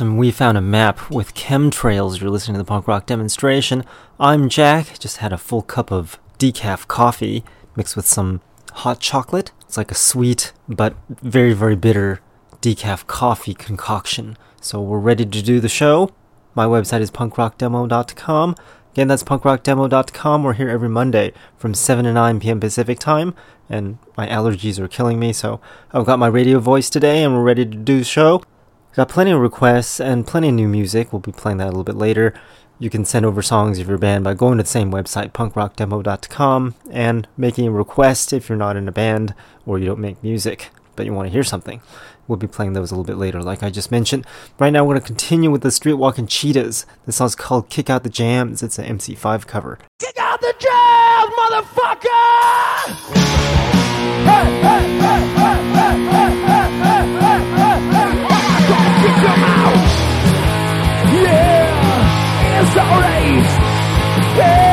We Found a Map with chemtrails. You're listening to the punk rock demonstration. I'm Jack. Just had a full cup of decaf coffee mixed with some hot chocolate. It's like a sweet but very, very bitter decaf coffee concoction. So we're ready to do the show. My website is punkrockdemo.com. Again, that's punkrockdemo.com. We're here every Monday from 7 to 9 p.m. Pacific time, and my allergies are killing me, so I've got my radio voice today, and we're ready to do the show. Got plenty of requests and plenty of new music. We'll be playing that a little bit later. You can send over songs of your band by going to the same website, punkrockdemo.com, and making a request if you're not in a band or you don't make music, but you want to hear something. We'll be playing those a little bit later, like I just mentioned. Right now, we're going to continue with the Streetwalking Cheetahs. This song's called Kick Out the Jams. It's an MC5 cover. Kick out the jams, motherfucker! Hey, hey, hey, Yeah,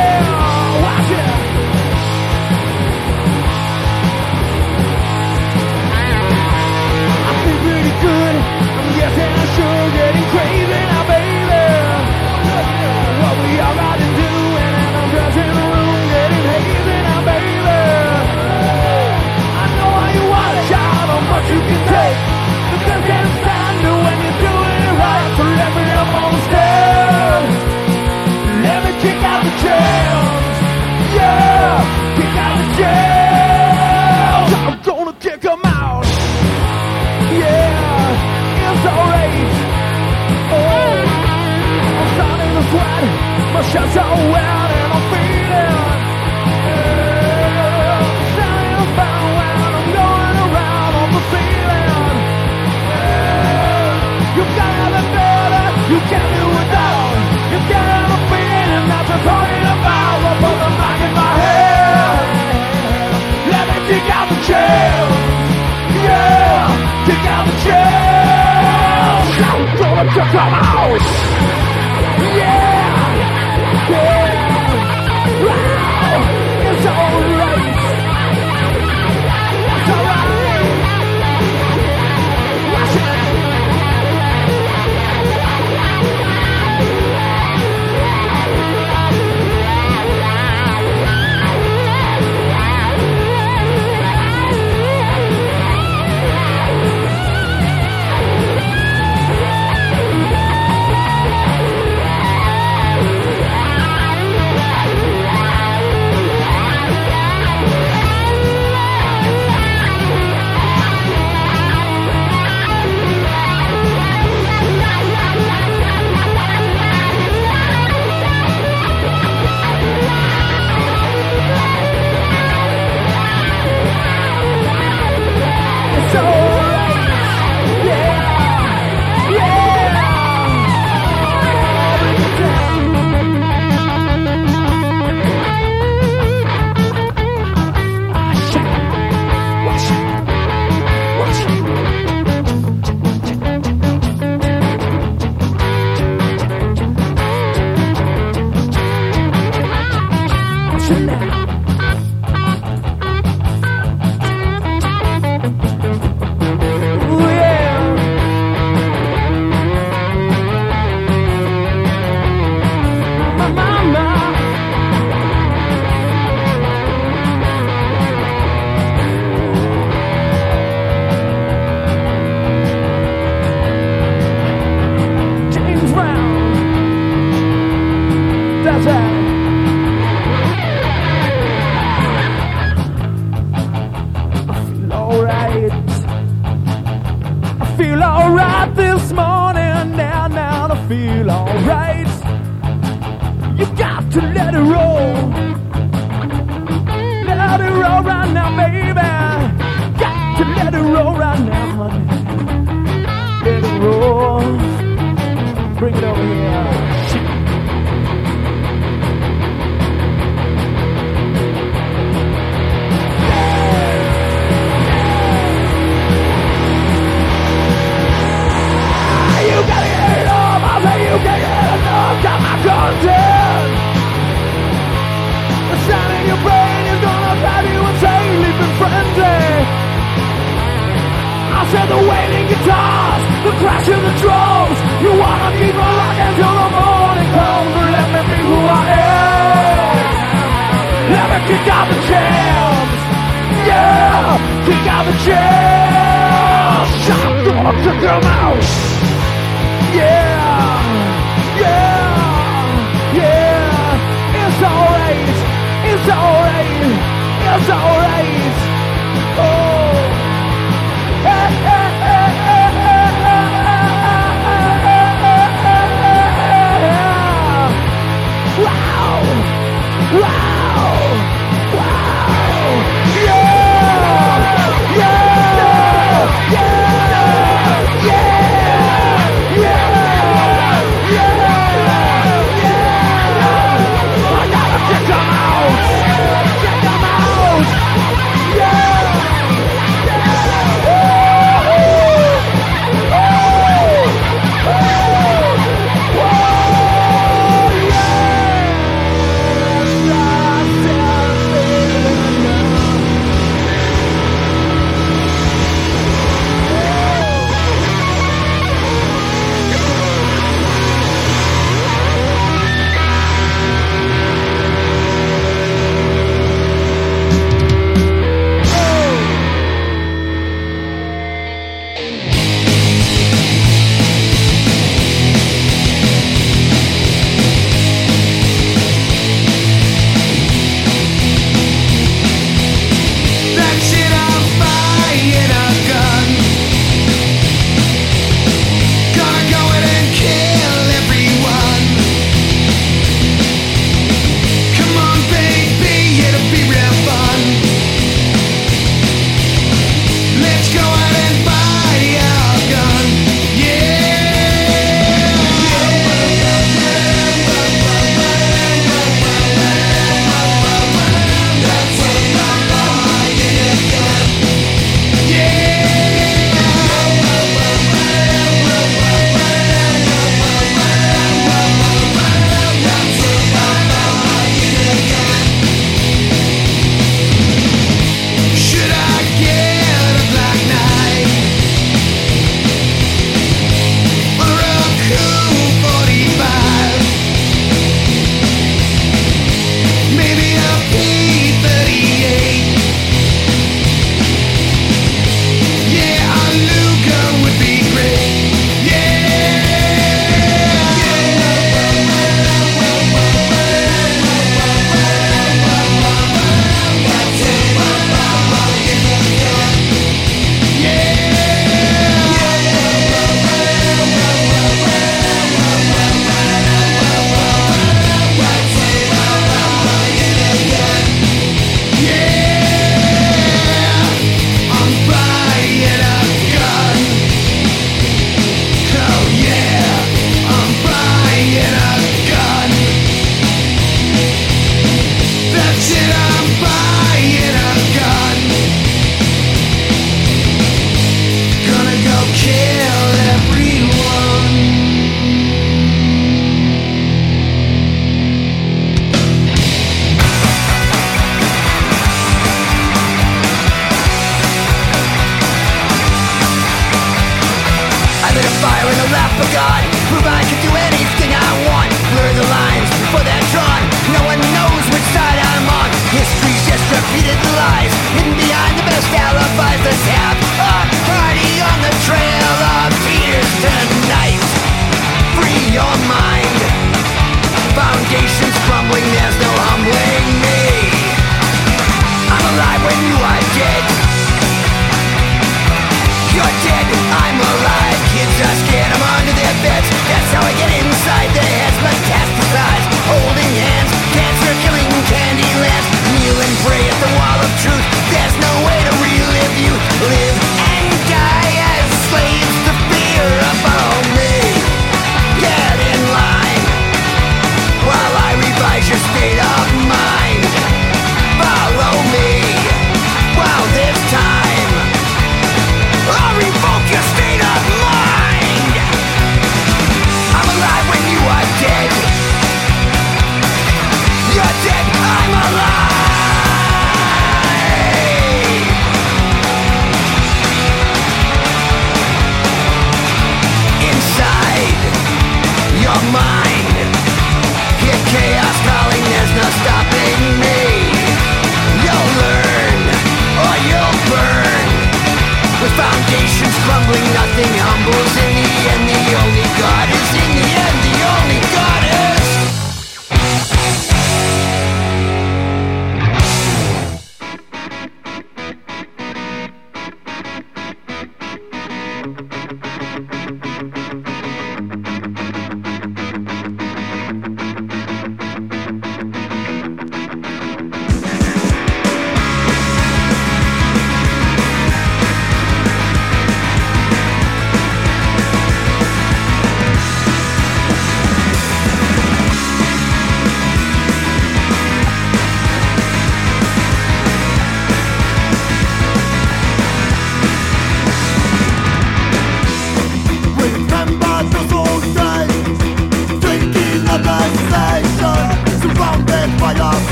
Damn kick out got the chance. Yeah, you got the chance. Shut up your mouth. Yeah. repeated lies. Hidden behind the best alibis Let's have a party on the trail of tears tonight. Free your mind. Foundations crumbling, there's no humbling me. I'm alive when you are dead. You're dead. you live Jose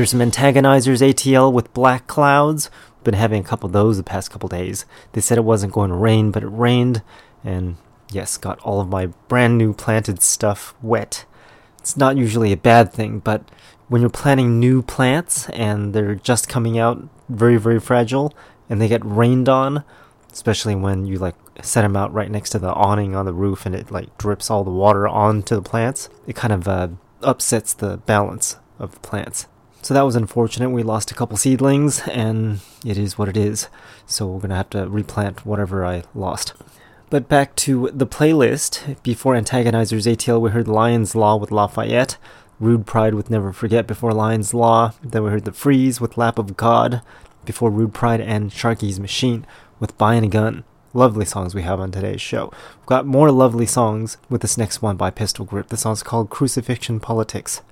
There's some antagonizers ATL with black clouds. Been having a couple of those the past couple days. They said it wasn't going to rain, but it rained, and yes, got all of my brand new planted stuff wet. It's not usually a bad thing, but when you're planting new plants and they're just coming out very, very fragile and they get rained on, especially when you like set them out right next to the awning on the roof and it like drips all the water onto the plants, it kind of uh, upsets the balance of the plants. So that was unfortunate. We lost a couple seedlings, and it is what it is. So we're gonna have to replant whatever I lost. But back to the playlist. Before Antagonizers ATL, we heard Lion's Law with Lafayette, Rude Pride with Never Forget before Lion's Law. Then we heard The Freeze with Lap of God before Rude Pride and Sharky's Machine with Buying a Gun. Lovely songs we have on today's show. We've got more lovely songs with this next one by Pistol Grip. The song's called Crucifixion Politics.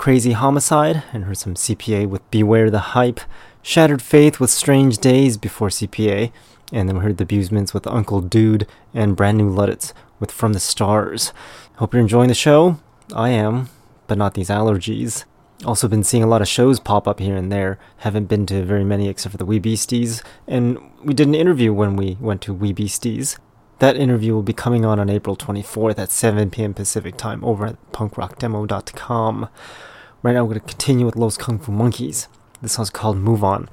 Crazy Homicide, and heard some CPA with Beware the Hype, Shattered Faith with Strange Days before CPA, and then we heard the abusements with Uncle Dude and Brand New Luddites with From the Stars. Hope you're enjoying the show. I am, but not these allergies. Also been seeing a lot of shows pop up here and there. Haven't been to very many except for the Wee Beasties, and we did an interview when we went to Wee Beasties. That interview will be coming on on April 24th at 7 p.m. Pacific time over at punkrockdemo.com. Right now, we're going to continue with Love's Kung Fu Monkeys. This one's called Move On.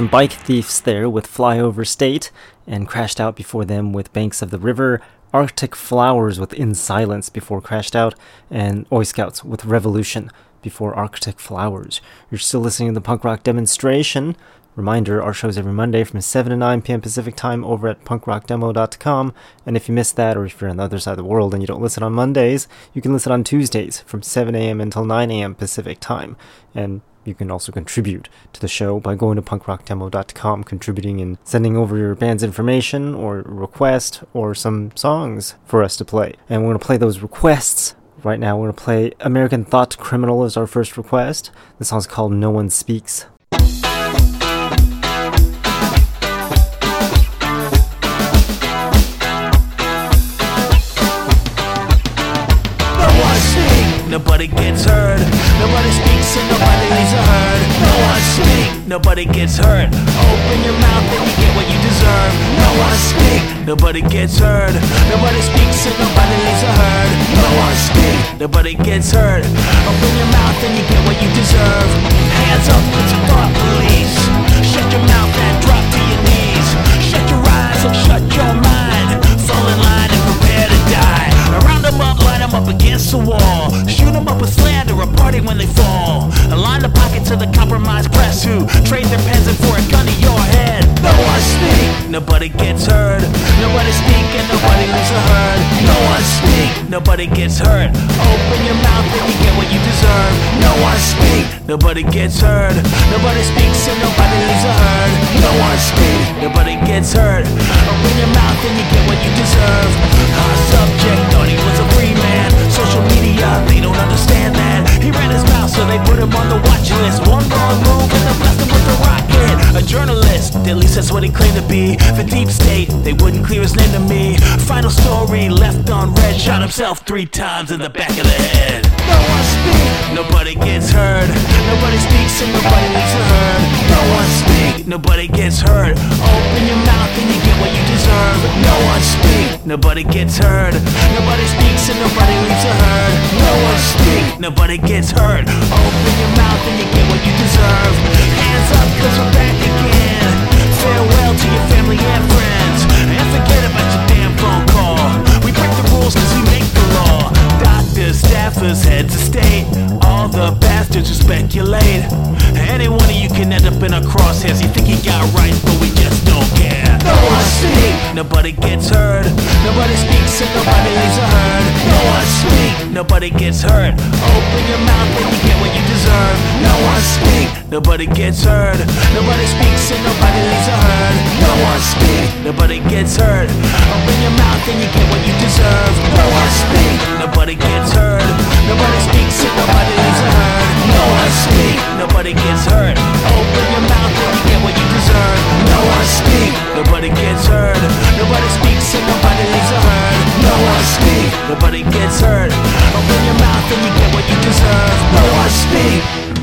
Some bike thieves there with Flyover State, and crashed out before them with Banks of the River, Arctic Flowers with In Silence before Crashed Out, and Oi Scouts with Revolution before Arctic Flowers. You're still listening to the punk rock demonstration. Reminder, our show's every Monday from 7 to 9 p.m. Pacific time over at punkrockdemo.com. And if you missed that, or if you're on the other side of the world and you don't listen on Mondays, you can listen on Tuesdays from 7 a.m. until 9 a.m. Pacific time. And you can also contribute to the show by going to punkrockdemo.com, contributing and sending over your band's information or request or some songs for us to play. And we're going to play those requests. Right now, we're going to play American Thought Criminal as our first request. The song's called No One Speaks. Nobody gets heard. Nobody speaks and nobody leaves a herd. No one speak, nobody gets hurt. Open your mouth and you get what you deserve. No one speak, nobody gets hurt. Nobody speaks and nobody leaves a herd. No one speak, nobody gets hurt. Open your mouth and you get what you deserve. Hands up, it's thought police. Shut your mouth and drop to your knees. Shut your eyes and shut your mind. Them up, line them up against the wall. Shoot them up with slander, a party when they fall. Align the pockets of the compromised press who trade their pens in for a gun to your head. No one speak, nobody gets heard. Nobody speak and nobody leaves a herd. No one speak, nobody gets hurt. Open your mouth and you get what you deserve. No one speak, nobody gets heard. Nobody speaks and nobody leaves a herd. No one speak, nobody gets hurt. Open your mouth and you get what you deserve. Our subject thought he was. Media, they don't understand that. He ran his mouth, so they put him on the watch list. One wrong move and they blessed him with a rocket. A journalist, at least that's what he claimed to be. The deep state, they wouldn't clear his name to me. Final story, left on red, shot himself three times in the back of the head. No one speak, nobody gets heard. Nobody speaks and nobody leaves a herd. No one speak, nobody gets hurt. Open your mouth and you get what you deserve. No one speak, nobody gets heard. Nobody speaks and nobody leaves a herd. No one speak, nobody gets hurt. Open your mouth and you get what you deserve. Hands up, cause we're back again. Farewell to your family and friends. And forget about your damn phone call. We break the rules cause we make. Doctors, staffers, heads of state. All the bastards who speculate. Any one of you can end up in a crosshairs. You think you got rights, but we just don't care. No one speak, nobody gets heard. Nobody speaks and nobody leaves a herd. No one speak, nobody gets hurt. Open your mouth and you get what you deserve. No one speak, nobody gets heard. Nobody speaks and nobody leaves a herd. No one speak, nobody gets hurt. Open your mouth and you get what you deserve. No one speak, nobody gets heard. Nobody speaks and nobody a herd. No one speak, nobody gets hurt. Open your mouth and you get what you deserve. No one speak, nobody gets hurt. Nobody speaks and nobody a herd. No one speak, nobody gets hurt. Open your mouth and you get what you deserve. No one speak.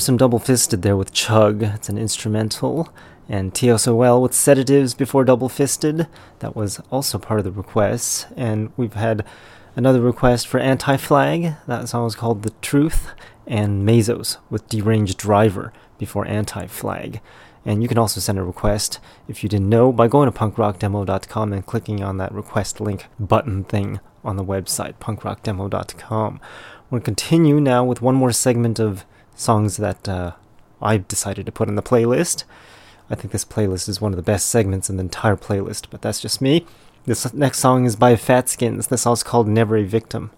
There's some double fisted there with Chug. It's an instrumental. And TSOL with sedatives before double fisted. That was also part of the request. And we've had another request for Anti Flag. That song was called The Truth. And Mazos with Deranged Driver before Anti Flag. And you can also send a request if you didn't know by going to punkrockdemo.com and clicking on that request link button thing on the website, punkrockdemo.com. To continue now with one more segment of songs that uh, I've decided to put in the playlist. I think this playlist is one of the best segments in the entire playlist, but that's just me. This next song is by Fatskins. This song's called Never a Victim.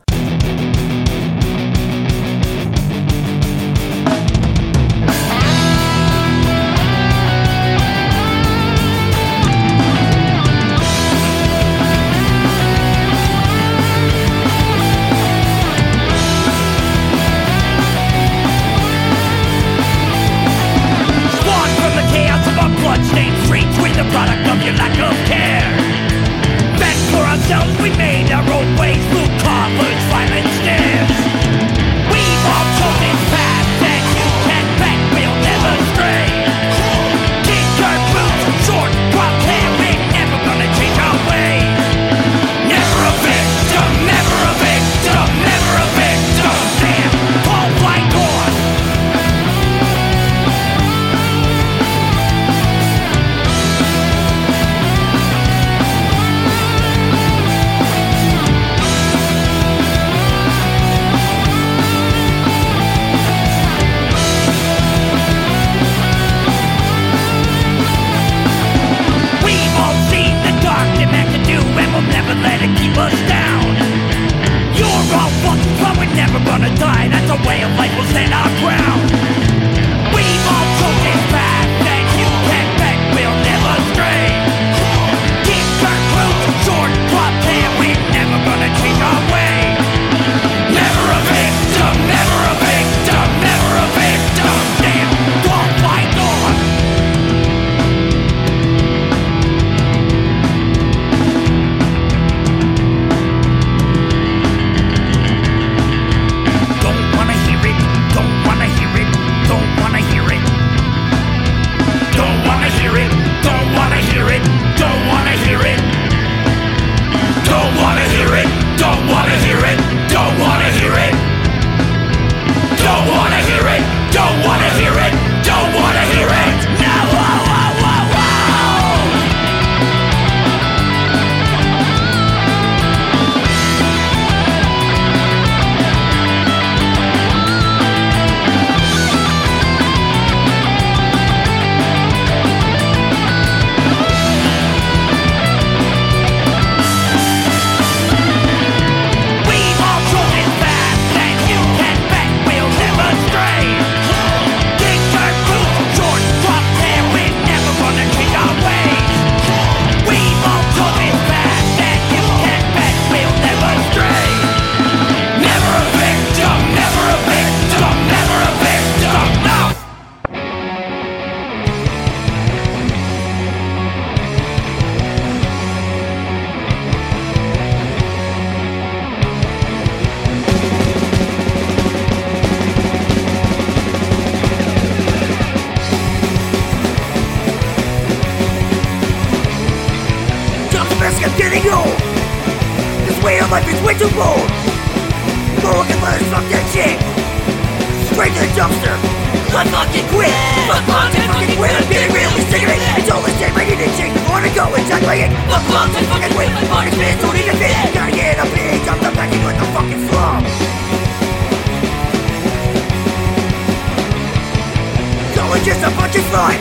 Just a bunch of fun.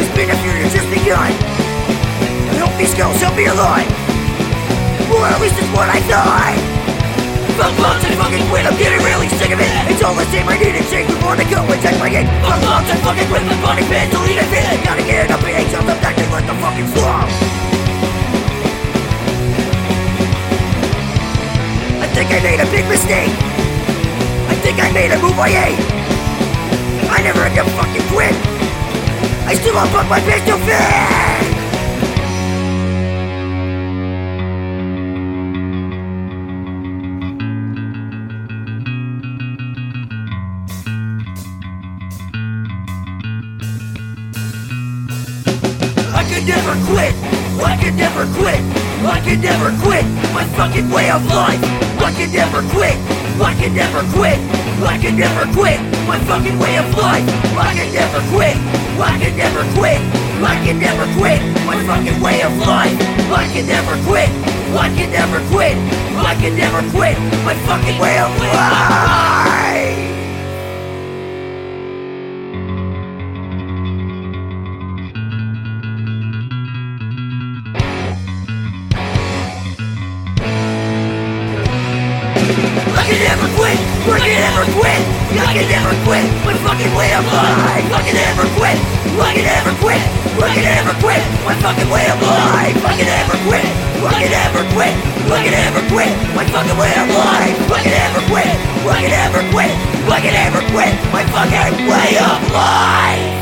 It's been a few years just begun. I hope these girls help me alive. Or at least it's what I thought. Fuck bombs and fucking quit, I'm getting really sick of it. It's all the same, I need to change before I go and check my game. Fuck bombs and fucking quit, my body don't need a fit. Gotta get up and jump the back and let the fucking slum. I think I made a big mistake. I think I made a move I hate. I never had to fucking quit. I still won't put my pistol to. I could never quit. I could never quit. I could never quit my fucking way of life. I could never quit. I could never quit. I could never quit my fucking way of life. I can never quit. I can never quit. I can never quit. My fucking way of life. I can never quit. I can never quit. I can never quit. My fucking way of life. never quit. I can never quit. My fucking way of life. I can never quit. I can never quit. I can never quit. My fucking way of life. I can never quit. I can never quit. I can never quit. My fucking way of life. I can never quit. I can never quit. I can never quit. My fucking way of life.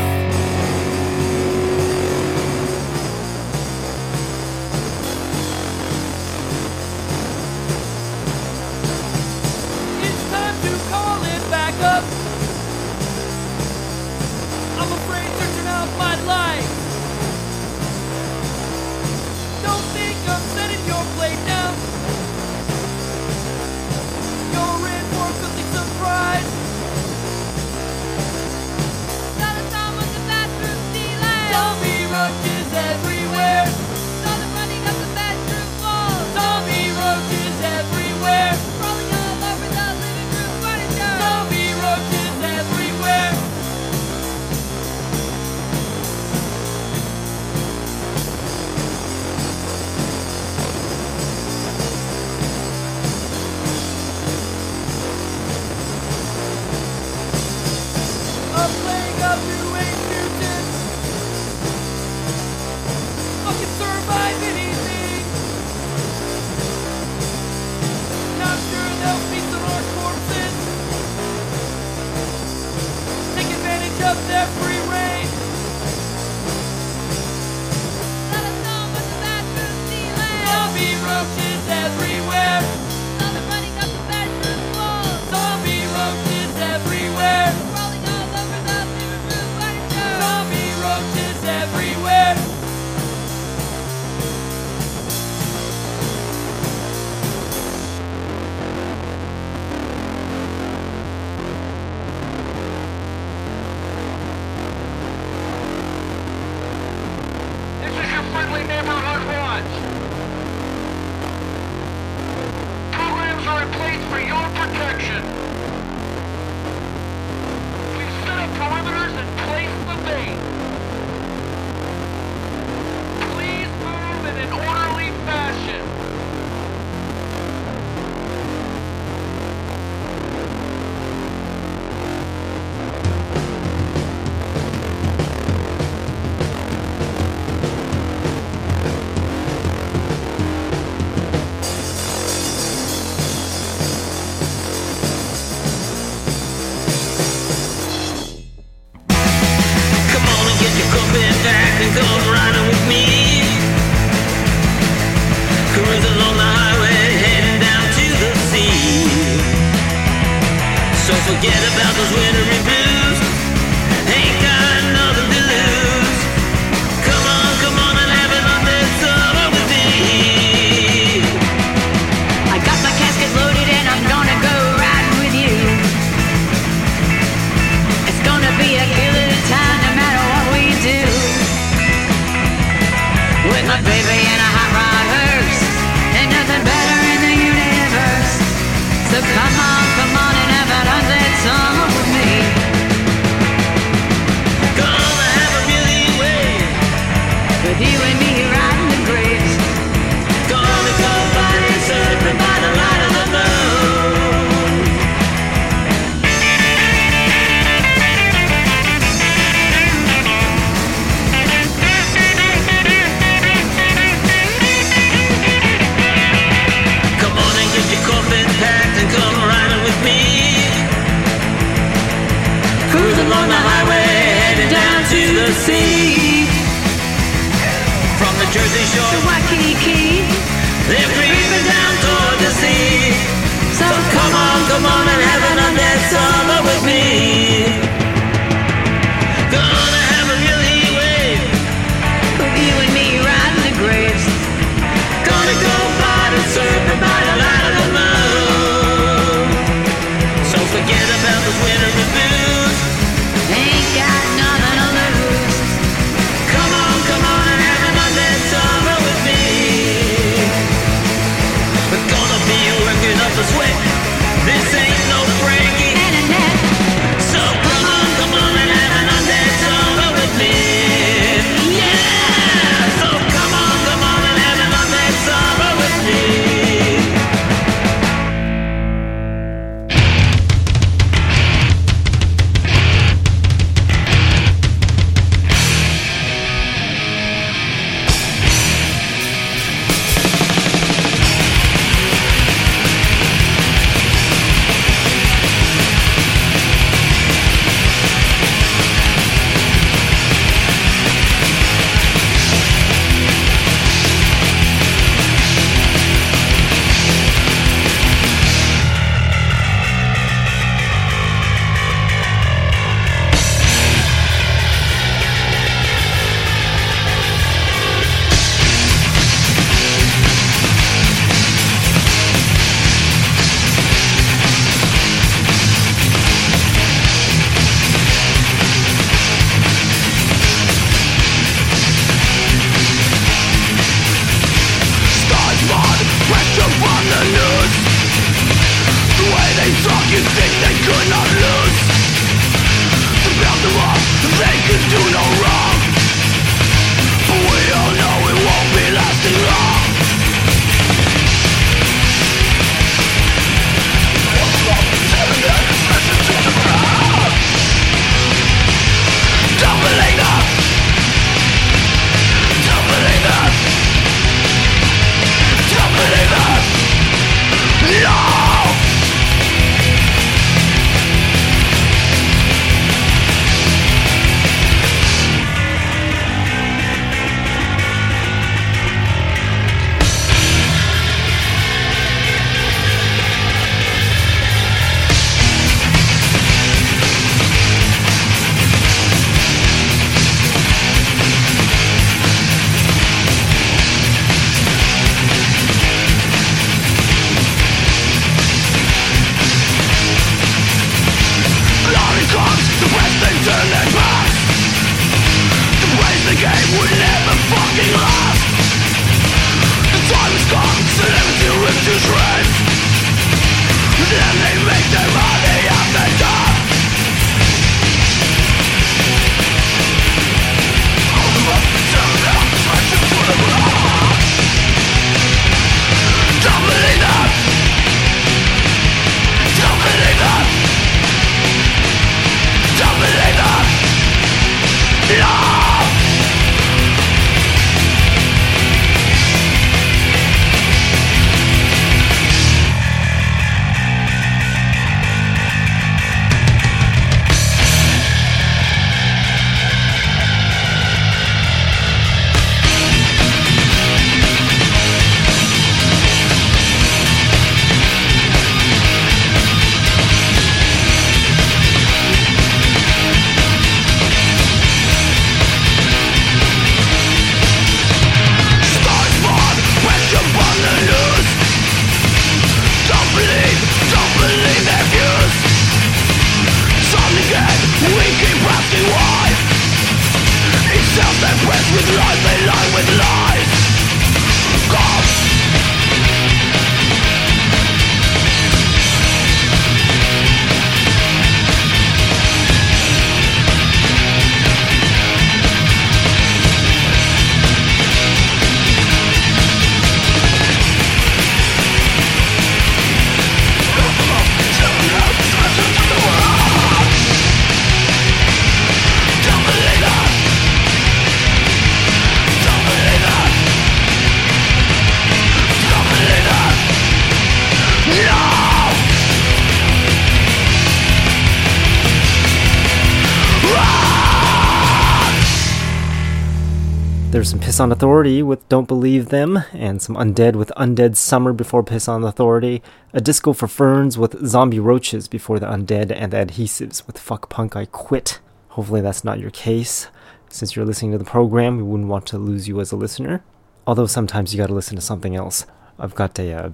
On Authority with Don't Believe Them, and some Undead with Undead Summer before Piss on Authority, a Disco for Ferns with Zombie Roaches before the Undead, and the Adhesives with Fuck Punk I Quit. Hopefully that's not your case. Since you're listening to the program, we wouldn't want to lose you as a listener. Although sometimes you gotta listen to something else. I've got a uh,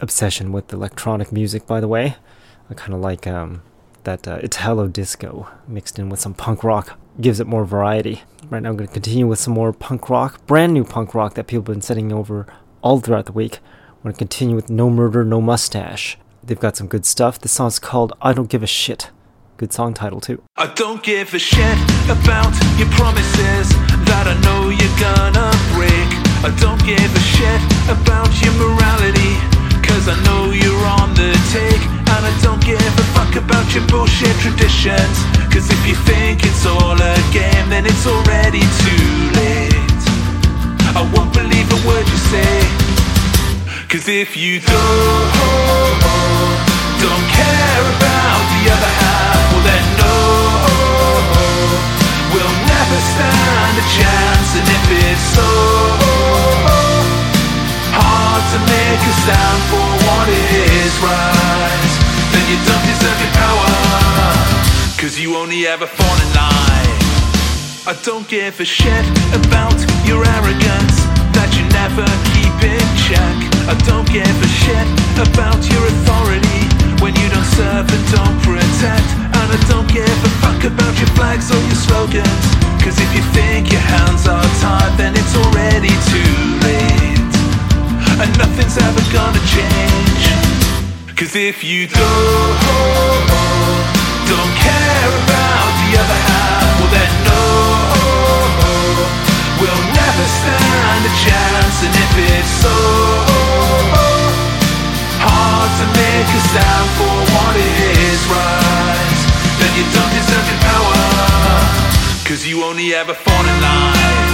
obsession with electronic music, by the way. I kind of like um, that uh, Italo disco mixed in with some punk rock. Gives it more variety. Right now, I'm going to continue with some more punk rock, brand new punk rock that people have been sending over all throughout the week. I'm going to continue with No Murder, No Mustache. They've got some good stuff. This song's called I Don't Give a Shit. Good song title, too. I don't give a shit about your promises that I know you're gonna break. I don't give a shit about your morality, cause I know you're on the take. And I don't give a fuck about your bullshit traditions, cause if you think it's all a game, then it's already too late. I won't believe a word you say. Cause if you don't, don't care about the other half, well then no, we'll never stand a chance. And if it's so to make a stand for what is right, then you don't deserve your power. Cause you only ever fall in line. I don't give a shit about your arrogance that you never keep in check. I don't give a shit about your authority when you don't serve and don't protect. And I don't give a fuck about your flags or your slogans. Cause if you think your hands are tied, then it's already too late. And nothing's ever gonna change. Cause if you don't don't care about the other half, well then no, we'll never stand a chance. And if it's so hard to make a stand for what is right, then you don't deserve your power, cause you only ever fall in line.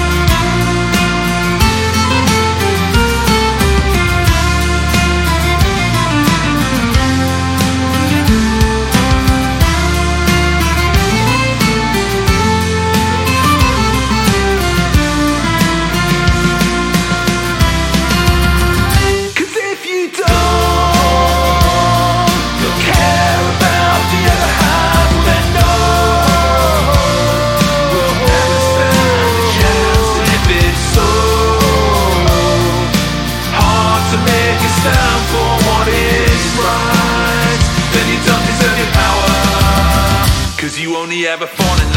Cause you only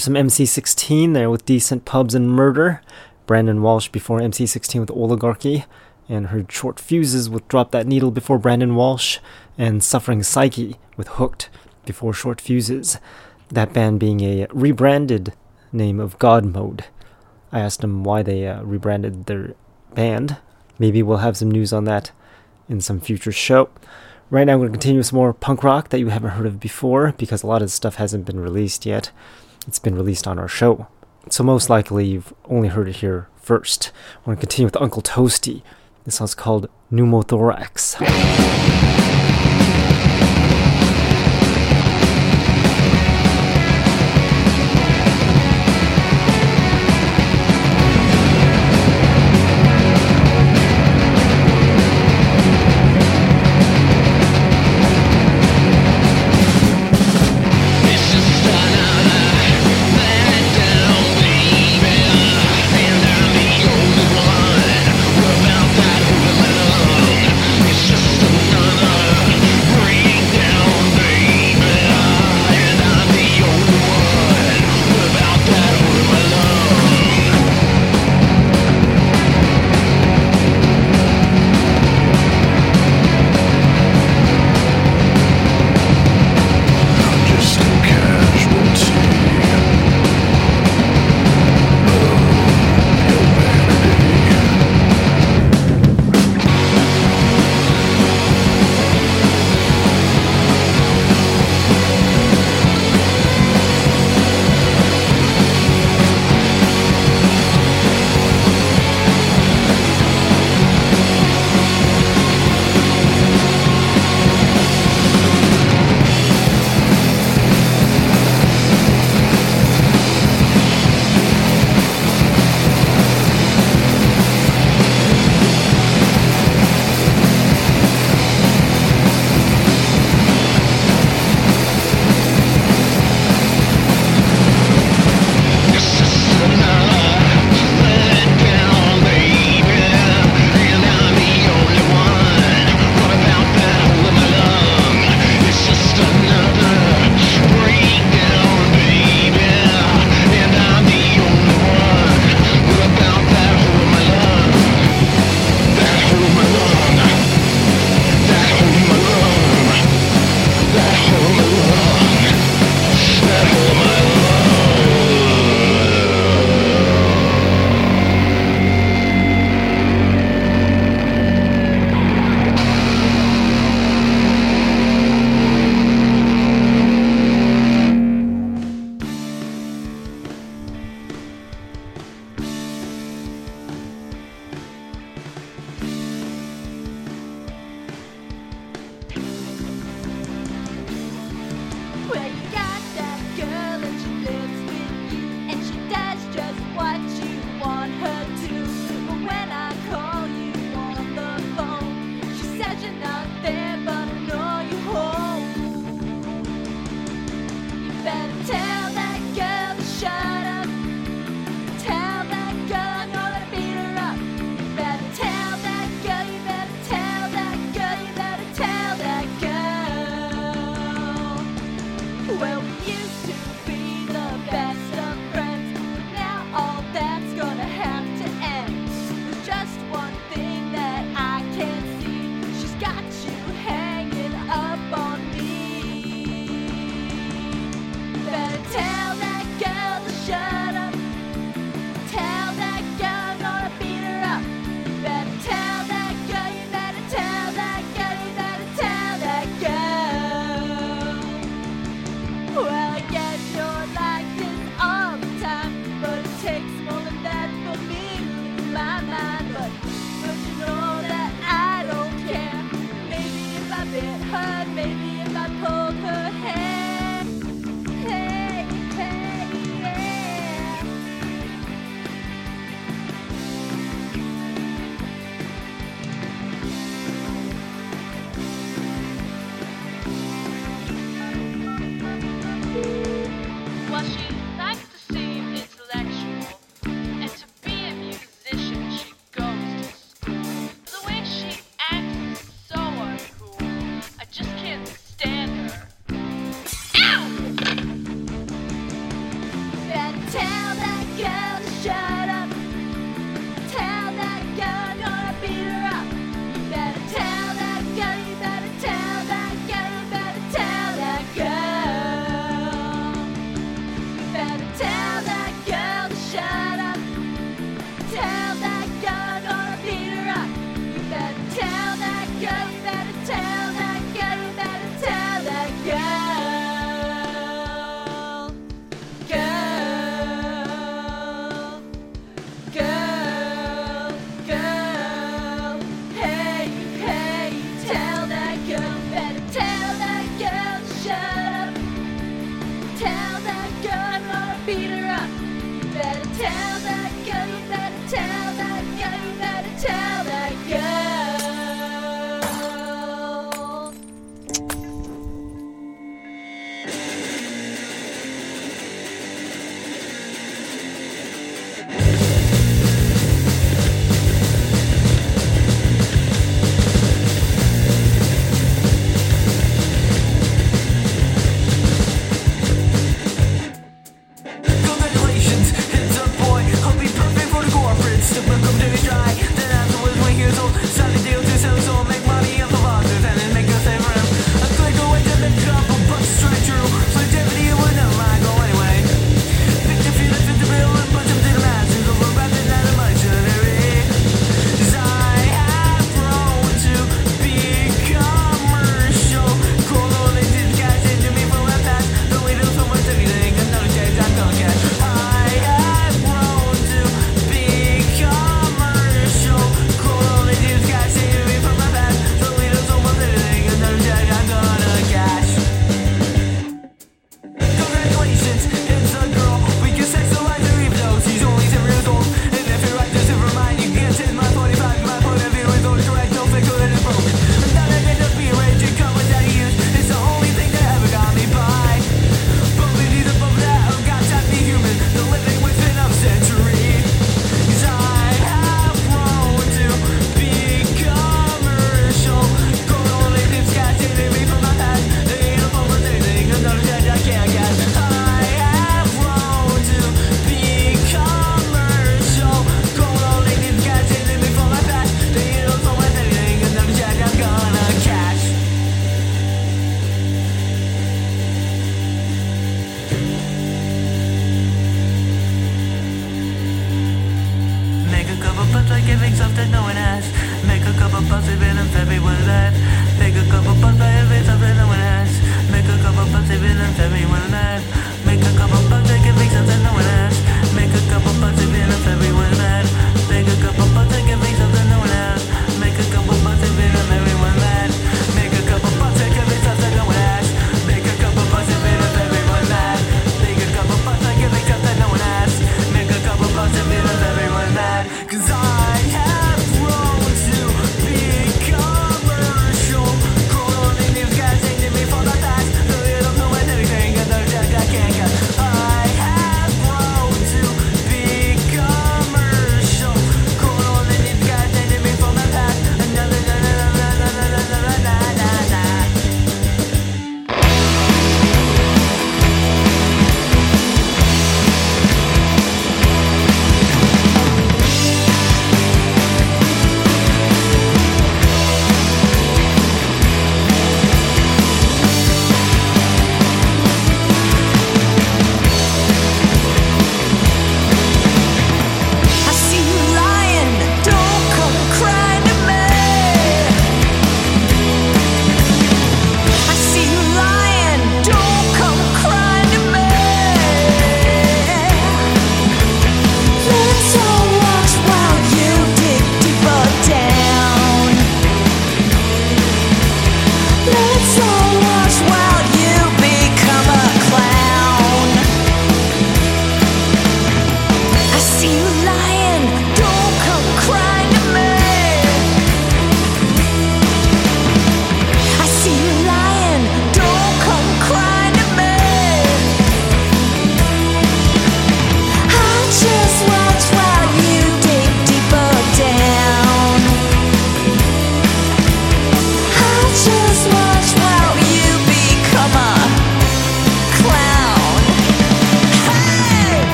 There's some MC16 there with Decent Pubs and Murder. Brandon Walsh before MC16 with Oligarchy. And heard Short Fuses with Drop That Needle before Brandon Walsh. And Suffering Psyche with Hooked before Short Fuses. That band being a rebranded name of God Mode. I asked them why they uh, rebranded their band. Maybe we'll have some news on that in some future show. Right now, I'm going to continue with some more punk rock that you haven't heard of before because a lot of the stuff hasn't been released yet. It's been released on our show. So, most likely, you've only heard it here first. Going to continue with Uncle Toasty. This song's called Pneumothorax.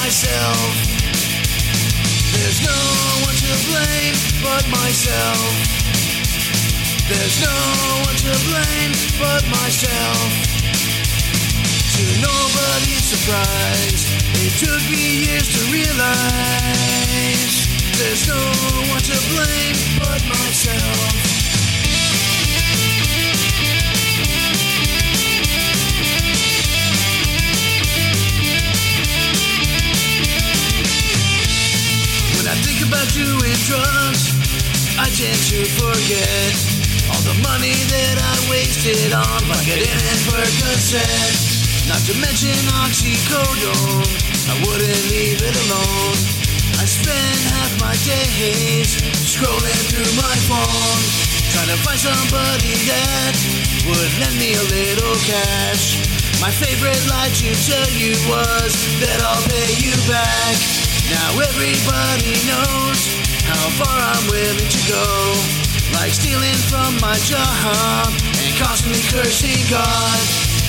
myself. There's no one to blame but myself. There's no one to blame but myself. To nobody's surprise, it took me years to realize. There's no one to blame but myself. About doing drugs, I tend to forget all the money that I wasted on Vicodin and Percocet. Not to mention oxycodone, I wouldn't leave it alone. I spend half my days scrolling through my phone, trying to find somebody that would lend me a little cash. My favorite lie to tell you was that I'll pay you back. Now everybody knows how far I'm willing to go. Like stealing from my job and constantly cursing God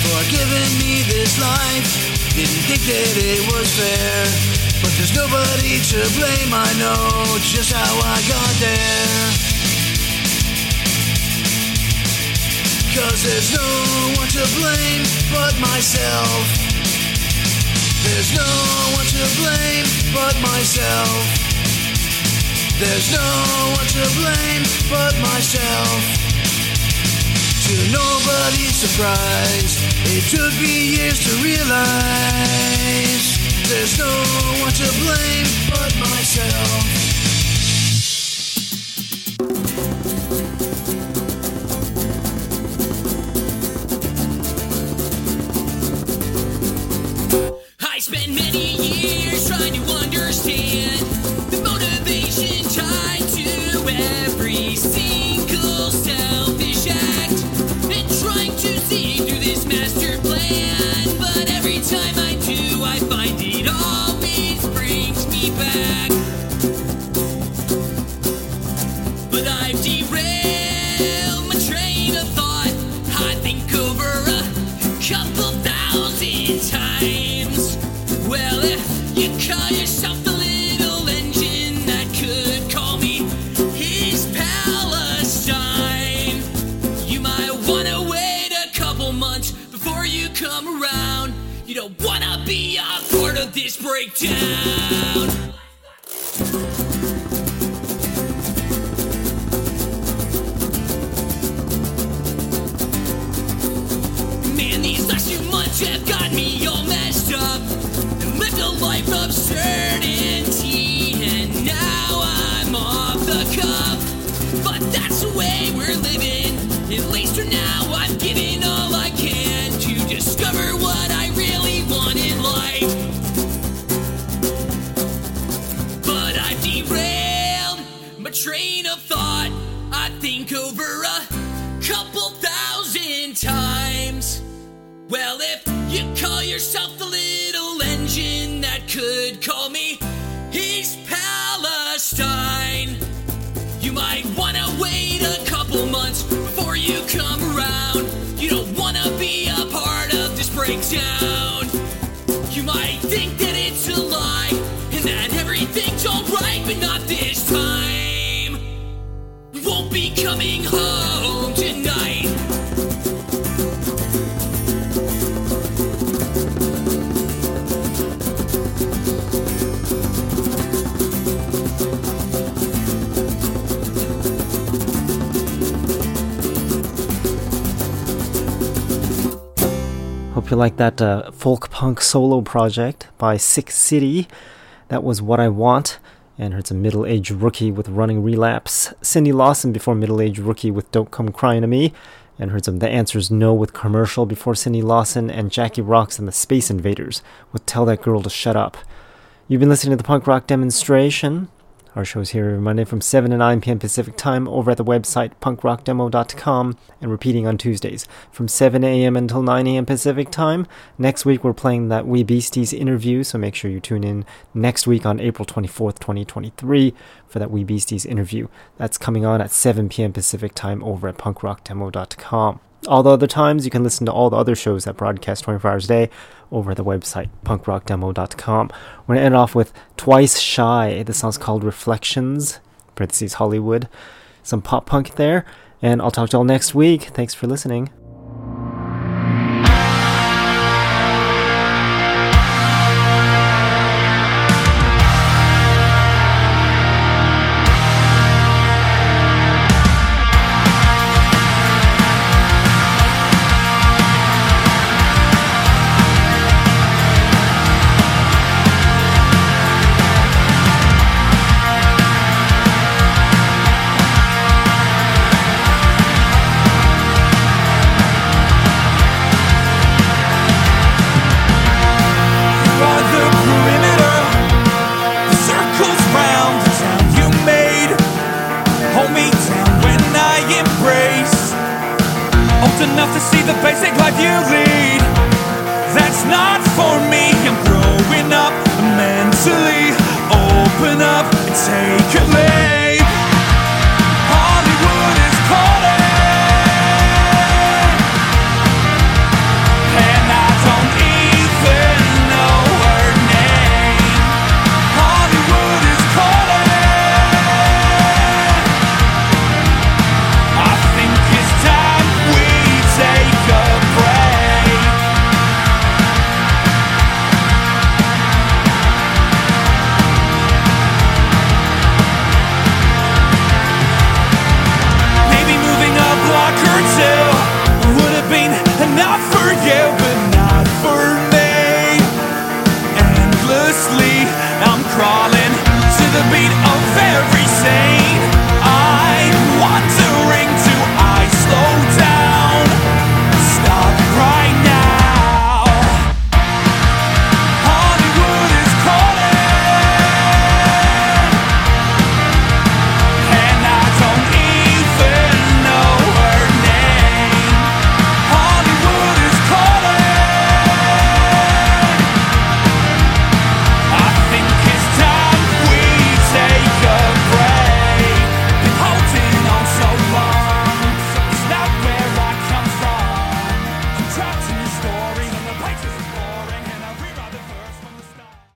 for giving me this life. Didn't think that it was fair. But there's nobody to blame, I know just how I got there. Cause there's no one to blame but myself. There's no one to blame but myself. There's no one to blame but myself. To nobody's surprise, it took me years to realize there's no one to blame but myself. Time like that uh, folk punk solo project by Sick City. That was What I Want. And heard some middle aged rookie with Running Relapse. Cindy Lawson before middle aged rookie with Don't Come Crying to Me. And heard some The Answer's No with Commercial before Cindy Lawson. And Jackie Rocks and the Space Invaders with Tell That Girl to Shut Up. You've been listening to the punk rock demonstration. Our show's here every Monday from 7 to 9 p.m. Pacific time over at the website punkrockdemo.com and repeating on Tuesdays from 7 a.m. until 9 a.m. Pacific time. Next week we're playing that Wee Beasties interview, so make sure you tune in next week on April 24th, 2023 for that Wee Beasties interview. That's coming on at 7 p.m. Pacific time over at punkrockdemo.com. All the other times, you can listen to all the other shows that broadcast 24 hours a day over the website, punkrockdemo.com. We're going to end off with Twice Shy. The song's called Reflections, parentheses Hollywood. Some pop punk there. And I'll talk to y'all next week. Thanks for listening.